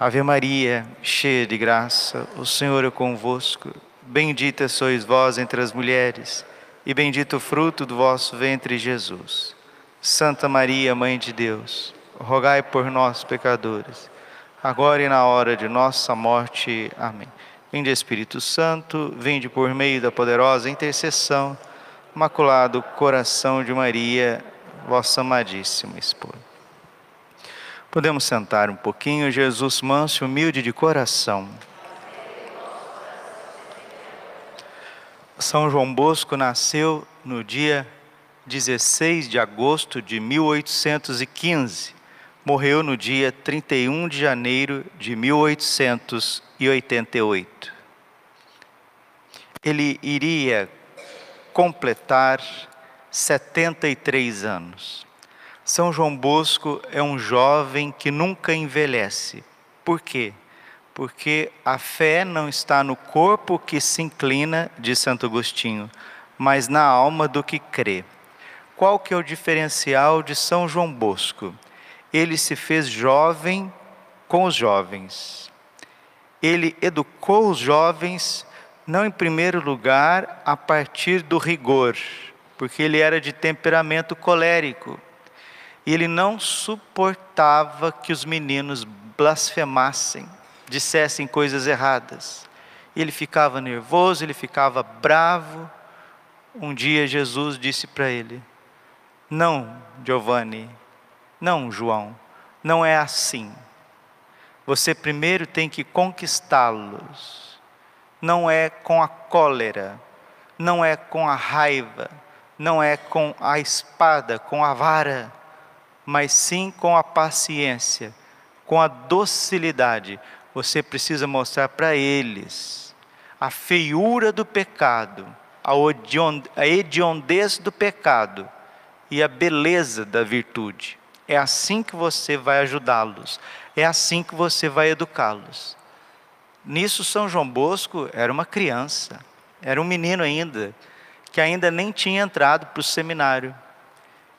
Ave Maria, cheia de graça, o Senhor é convosco. Bendita sois vós entre as mulheres, e bendito o fruto do vosso ventre, Jesus. Santa Maria, Mãe de Deus, rogai por nós, pecadores, agora e na hora de nossa morte. Amém. Vinde Espírito Santo, vinde por meio da poderosa intercessão, Imaculado Coração de Maria, vossa amadíssima esposa. Podemos sentar um pouquinho, Jesus manso e humilde de coração. São João Bosco nasceu no dia 16 de agosto de 1815. Morreu no dia 31 de janeiro de 1888. Ele iria completar 73 anos. São João Bosco é um jovem que nunca envelhece. Por quê? Porque a fé não está no corpo que se inclina, diz Santo Agostinho, mas na alma do que crê. Qual que é o diferencial de São João Bosco? Ele se fez jovem com os jovens. Ele educou os jovens, não em primeiro lugar a partir do rigor, porque ele era de temperamento colérico e ele não suportava que os meninos blasfemassem, dissessem coisas erradas. Ele ficava nervoso, ele ficava bravo. Um dia Jesus disse para ele: Não, Giovanni, não, João, não é assim. Você primeiro tem que conquistá-los. Não é com a cólera, não é com a raiva, não é com a espada, com a vara mas sim com a paciência, com a docilidade. Você precisa mostrar para eles a feiura do pecado, a hediondez do pecado e a beleza da virtude. É assim que você vai ajudá-los, é assim que você vai educá-los. Nisso, São João Bosco era uma criança, era um menino ainda, que ainda nem tinha entrado para o seminário.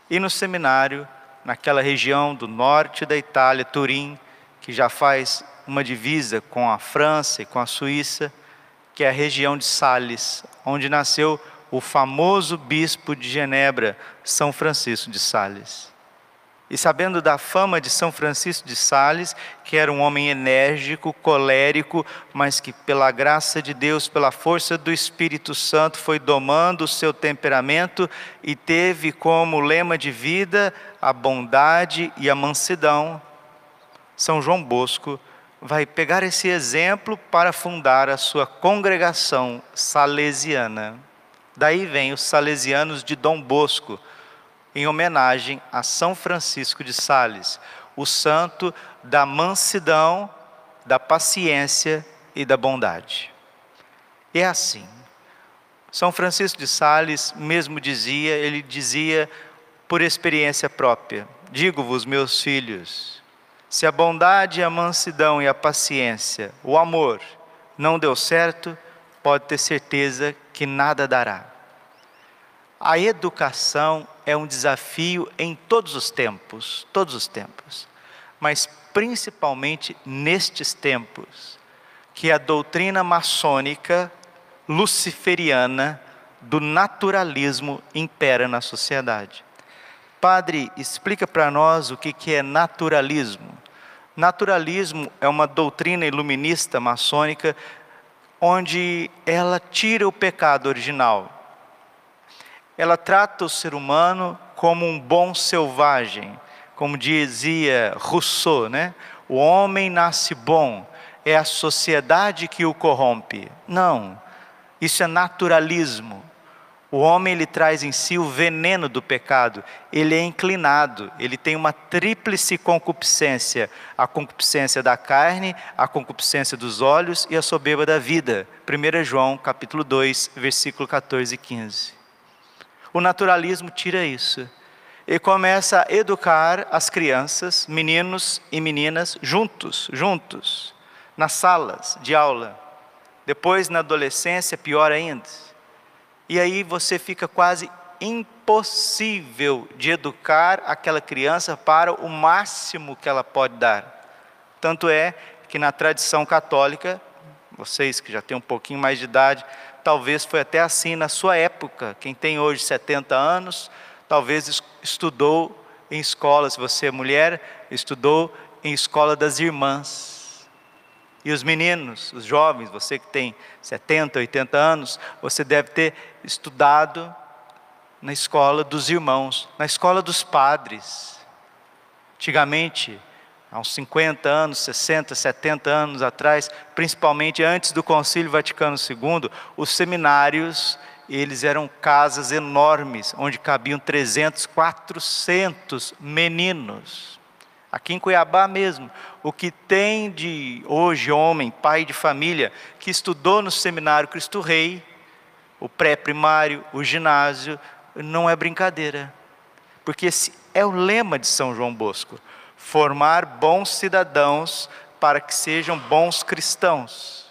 E no seminário, naquela região do norte da Itália, Turim, que já faz uma divisa com a França e com a Suíça, que é a região de Sales, onde nasceu o famoso bispo de Genebra, São Francisco de Sales. E sabendo da fama de São Francisco de Sales, que era um homem enérgico, colérico, mas que pela graça de Deus, pela força do Espírito Santo, foi domando o seu temperamento e teve como lema de vida a bondade e a mansidão, São João Bosco vai pegar esse exemplo para fundar a sua congregação salesiana. Daí vem os salesianos de Dom Bosco em homenagem a São Francisco de Sales, o santo da mansidão, da paciência e da bondade. É assim. São Francisco de Sales mesmo dizia, ele dizia por experiência própria: Digo-vos, meus filhos, se a bondade, a mansidão e a paciência, o amor, não deu certo, pode ter certeza que nada dará. A educação é um desafio em todos os tempos, todos os tempos, mas principalmente nestes tempos, que a doutrina maçônica luciferiana do naturalismo impera na sociedade. Padre, explica para nós o que, que é naturalismo. Naturalismo é uma doutrina iluminista maçônica onde ela tira o pecado original, ela trata o ser humano como um bom selvagem, como dizia Rousseau, né? O homem nasce bom, é a sociedade que o corrompe. Não, isso é naturalismo. O homem ele traz em si o veneno do pecado, ele é inclinado, ele tem uma tríplice concupiscência: a concupiscência da carne, a concupiscência dos olhos e a soberba da vida. 1 João capítulo 2, versículo 14 e 15. O naturalismo tira isso e começa a educar as crianças, meninos e meninas, juntos, juntos, nas salas de aula. Depois, na adolescência, pior ainda. E aí você fica quase impossível de educar aquela criança para o máximo que ela pode dar. Tanto é que na tradição católica, vocês que já têm um pouquinho mais de idade, talvez foi até assim na sua época. Quem tem hoje 70 anos, talvez estudou em escola, se você é mulher, estudou em escola das irmãs. E os meninos, os jovens, você que tem 70, 80 anos, você deve ter estudado na escola dos irmãos, na escola dos padres. Antigamente, há uns 50 anos, 60, 70 anos atrás, principalmente antes do Concílio Vaticano II, os seminários, eles eram casas enormes, onde cabiam 300, 400 meninos. Aqui em Cuiabá mesmo, o que tem de hoje homem, pai de família, que estudou no seminário Cristo Rei, o pré-primário, o ginásio, não é brincadeira. Porque esse é o lema de São João Bosco formar bons cidadãos para que sejam bons cristãos.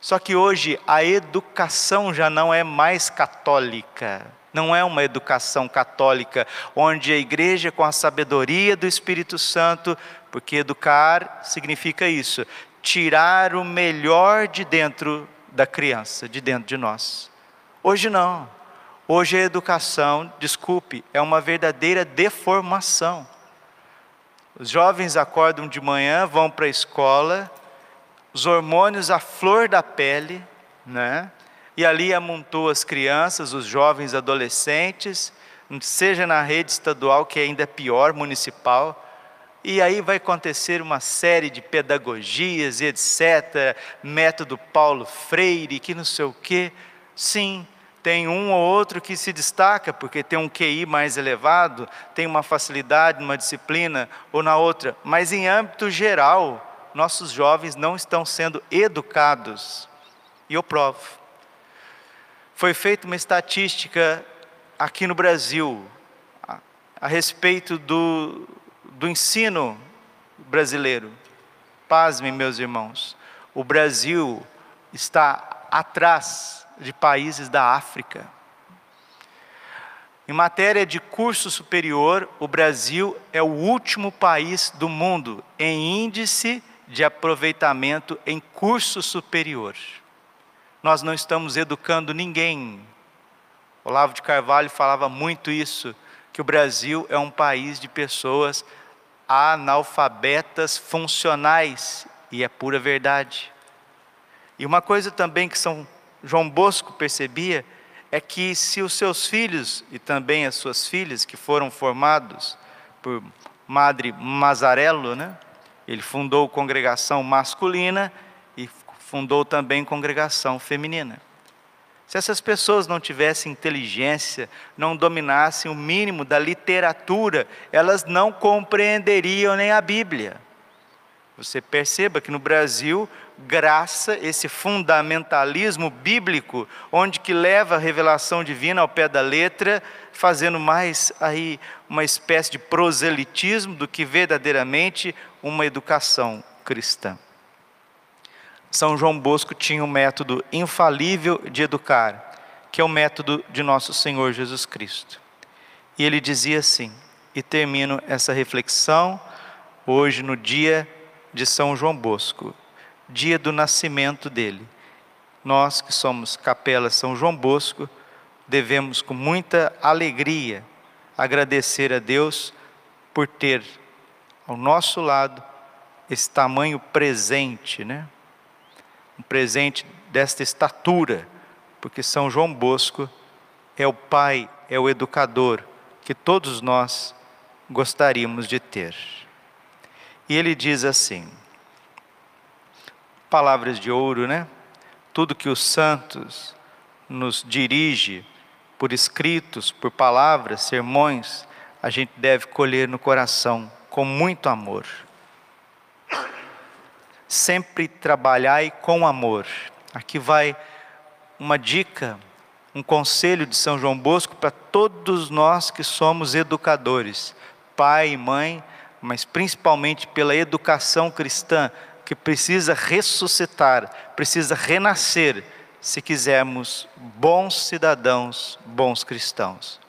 Só que hoje a educação já não é mais católica. Não é uma educação católica onde a igreja, com a sabedoria do Espírito Santo, porque educar significa isso, tirar o melhor de dentro da criança, de dentro de nós. Hoje não. Hoje a educação, desculpe, é uma verdadeira deformação. Os jovens acordam de manhã, vão para a escola, os hormônios à flor da pele, né? E ali amontou as crianças, os jovens adolescentes, seja na rede estadual, que ainda é pior, municipal, e aí vai acontecer uma série de pedagogias e etc., método Paulo Freire, que não sei o quê. Sim, tem um ou outro que se destaca porque tem um QI mais elevado, tem uma facilidade numa disciplina ou na outra, mas em âmbito geral, nossos jovens não estão sendo educados. E eu provo. Foi feita uma estatística aqui no Brasil a, respeito do, do ensino brasileiro. Pasmem, meus irmãos, o Brasil está atrás de países da África. Em matéria de curso superior, o Brasil é o último país do mundo em índice de aproveitamento em curso superior. Nós não estamos educando ninguém. Olavo de Carvalho falava muito isso, que o Brasil é um país de pessoas analfabetas funcionais, e é pura verdade. E uma coisa também que são João Bosco percebia é que se os seus filhos e também as suas filhas, que foram formados por Madre Mazarello, né? ele fundou congregação masculina e fundou também congregação feminina. Se essas pessoas não tivessem inteligência, não dominassem o mínimo da literatura, elas não compreenderiam nem a Bíblia. Você perceba que no Brasil graça, esse fundamentalismo bíblico, onde que leva a revelação divina ao pé da letra, fazendo mais aí uma espécie de proselitismo do que verdadeiramente uma educação cristã. São João Bosco tinha um método infalível de educar, que é o método de nosso Senhor Jesus Cristo. E ele dizia assim, e termino essa reflexão hoje no dia de São João Bosco, dia do nascimento dele. Nós que somos Capela São João Bosco, devemos com muita alegria agradecer a Deus por ter ao nosso lado esse tamanho presente, né? Um presente desta estatura, porque São João Bosco é o pai, é o educador que todos nós gostaríamos de ter. E ele diz assim: palavras de ouro, né? Tudo que os santos nos dirige por escritos, por palavras, sermões, a gente deve colher no coração com muito amor. Sempre trabalhai com amor. Aqui vai uma dica, um conselho de São João Bosco para todos nós que somos educadores, pai e mãe mas principalmente pela educação cristã, que precisa ressuscitar, precisa renascer, se quisermos bons cidadãos, bons cristãos.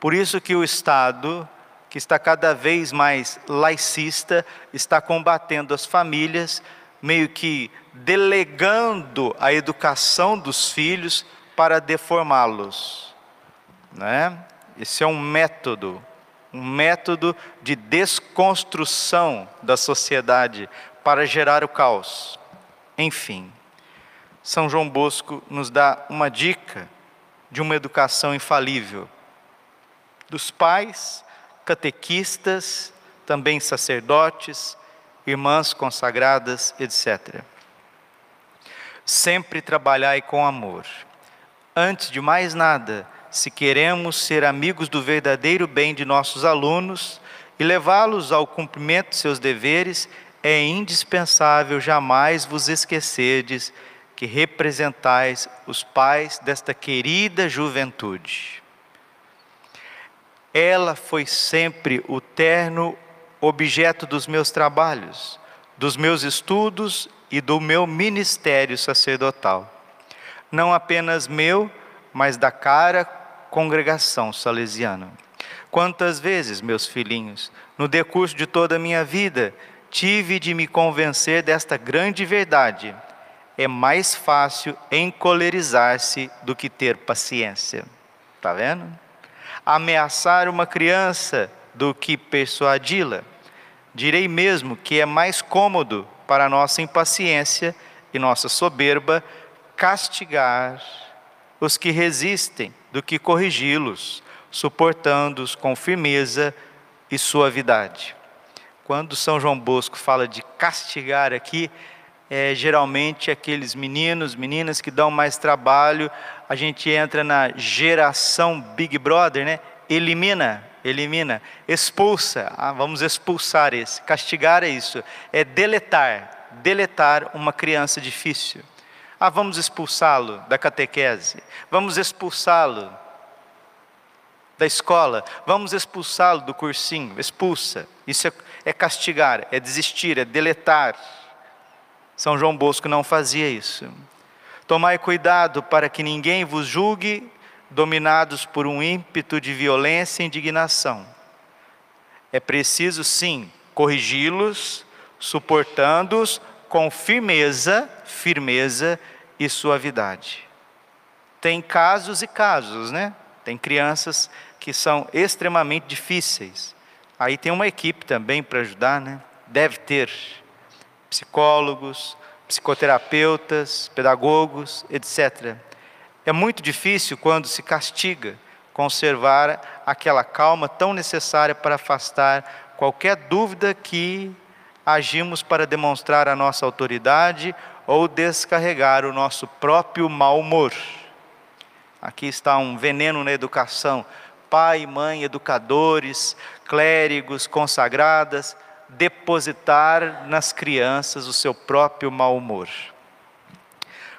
Por isso que o Estado, que está cada vez mais laicista, está combatendo as famílias, meio que delegando a educação dos filhos para deformá-los. Né? Esse é um método, um método de desconstrução da sociedade para gerar o caos. Enfim, São João Bosco nos dá uma dica de uma educação infalível dos pais, catequistas, também sacerdotes, irmãs consagradas, etc. Sempre trabalhai com amor. Antes de mais nada, se queremos ser amigos do verdadeiro bem de nossos alunos e levá-los ao cumprimento de seus deveres, é indispensável jamais vos esquecerdes que representais os pais desta querida juventude. Ela foi sempre o terno objeto dos meus trabalhos, dos meus estudos e do meu ministério sacerdotal. Não apenas meu, mas da cara congregação salesiana. Quantas vezes, meus filhinhos, no decurso de toda a minha vida, tive de me convencer desta grande verdade. É mais fácil encolerizar-se do que ter paciência. Está vendo? Ameaçar uma criança do que persuadi-la. Direi mesmo que é mais cômodo para nossa impaciência e nossa soberba castigar os que resistem do que corrigi-los, suportando-os com firmeza e suavidade. Quando São João Bosco fala de castigar aqui, é geralmente aqueles meninos, meninas que dão mais trabalho, a gente entra na geração Big Brother, né? Elimina, elimina, expulsa. Ah, vamos expulsar esse. Castigar é isso, é deletar, deletar uma criança difícil. Ah, vamos expulsá-lo da catequese, vamos expulsá-lo da escola, vamos expulsá-lo do cursinho, expulsa. Isso é, é castigar, é desistir, é deletar. São João Bosco não fazia isso. Tomai cuidado para que ninguém vos julgue dominados por um ímpeto de violência e indignação. É preciso, sim, corrigi-los, suportando-os com firmeza, firmeza e suavidade. Tem casos e casos, né? Tem crianças que são extremamente difíceis. Aí tem uma equipe também para ajudar, né? Deve ter psicólogos, psicoterapeutas, pedagogos, etc. É muito difícil quando se castiga conservar aquela calma tão necessária para afastar qualquer dúvida que agimos para demonstrar a nossa autoridade ou descarregar o nosso próprio mau humor. Aqui está um veneno na educação. Pai, mãe, educadores, clérigos, consagradas, depositar nas crianças o seu próprio mau humor.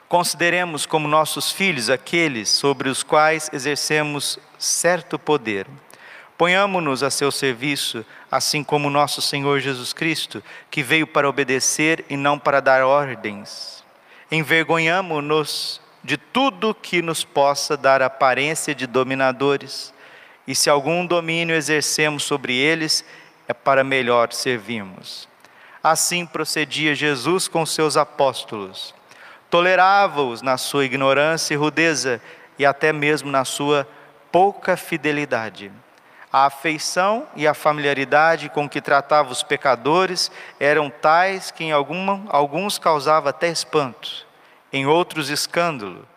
Consideremos como nossos filhos aqueles sobre os quais exercemos certo poder. Ponhamo-nos a seu serviço, assim como nosso Senhor Jesus Cristo, que veio para obedecer e não para dar ordens. Envergonhamo-nos de tudo que nos possa dar aparência de dominadores, e se algum domínio exercemos sobre eles, é para melhor servirmos. Assim procedia Jesus com seus apóstolos. Tolerava-os na sua ignorância e rudeza e até mesmo na sua pouca fidelidade. A afeição e a familiaridade com que tratava os pecadores eram tais que em alguma, alguns causava até espanto, em outros escândalo,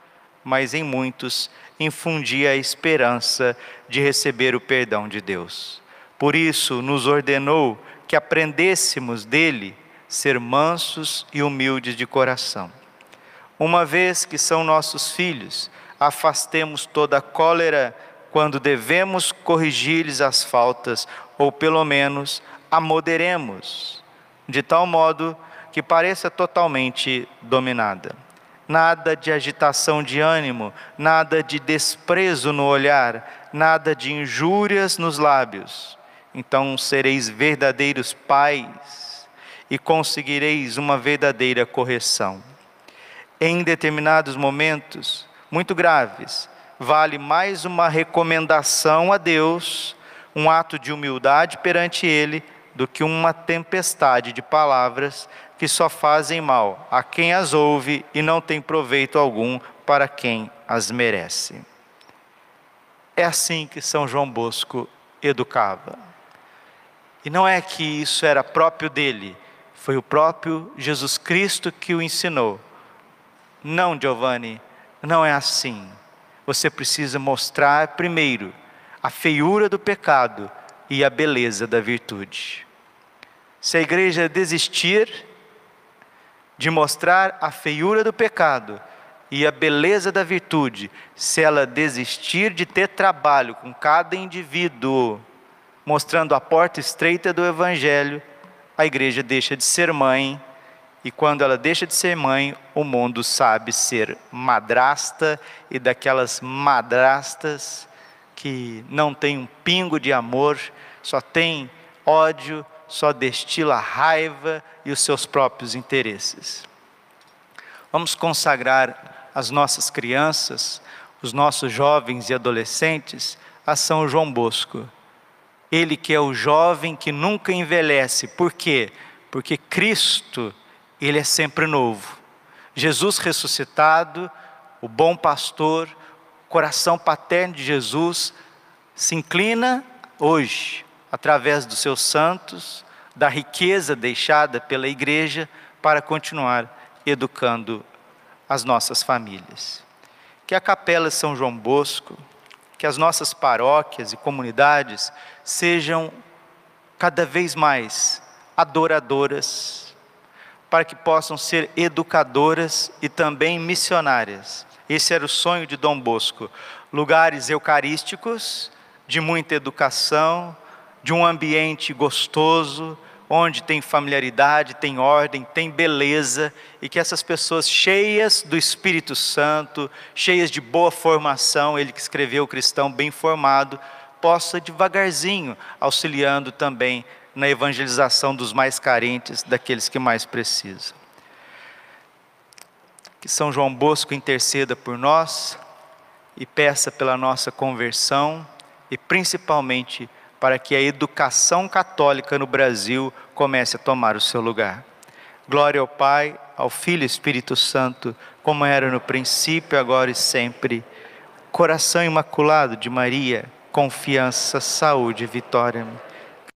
mas em muitos infundia a esperança de receber o perdão de Deus. Por isso, nos ordenou que aprendêssemos dele ser mansos e humildes de coração. Uma vez que são nossos filhos, afastemos toda a cólera quando devemos corrigir-lhes as faltas, ou pelo menos a moderemos, de tal modo que pareça totalmente dominada. Nada de agitação de ânimo, nada de desprezo no olhar, nada de injúrias nos lábios então sereis verdadeiros pais e conseguireis uma verdadeira correção. Em determinados momentos muito graves, vale mais uma recomendação a Deus, um ato de humildade perante Ele, do que uma tempestade de palavras que só fazem mal a quem as ouve e não tem proveito algum para quem as merece. É assim que São João Bosco educava. E não é que isso era próprio dele, foi o próprio Jesus Cristo que o ensinou. Não, Giovanni, não é assim. Você precisa mostrar primeiro a feiura do pecado e a beleza da virtude. Se a igreja desistir de mostrar a feiura do pecado e a beleza da virtude, se ela desistir de ter trabalho com cada indivíduo, mostrando a porta estreita do Evangelho, a igreja deixa de ser mãe, e quando ela deixa de ser mãe, o mundo sabe ser madrasta, e daquelas madrastas que não tem um pingo de amor, só tem ódio, só destila raiva e os seus próprios interesses. Vamos consagrar as nossas crianças, os nossos jovens e adolescentes a São João Bosco. Ele que é o jovem que nunca envelhece. Por quê? Porque Cristo, ele é sempre novo. Jesus ressuscitado, o bom pastor, coração paterno de Jesus se inclina hoje, através dos seus santos, da riqueza deixada pela igreja, para continuar educando as nossas famílias. Que a Capela São João Bosco, que as nossas paróquias e comunidades sejam cada vez mais adoradoras, para que possam ser educadoras e também missionárias. Esse era o sonho de Dom Bosco. Lugares eucarísticos, de muita educação, de um ambiente gostoso, onde tem familiaridade, tem ordem, tem beleza, e que essas pessoas cheias do Espírito Santo, cheias de boa formação, ele que escreveu o cristão bem formado, possa devagarzinho auxiliando também na evangelização dos mais carentes, daqueles que mais precisam. Que São João Bosco interceda por nós e peça pela nossa conversão e principalmente para que a educação católica no Brasil comece a tomar o seu lugar. Glória ao Pai, ao Filho e Espírito Santo, como era no princípio, agora e sempre. Coração imaculado de Maria, confiança, saúde e vitória.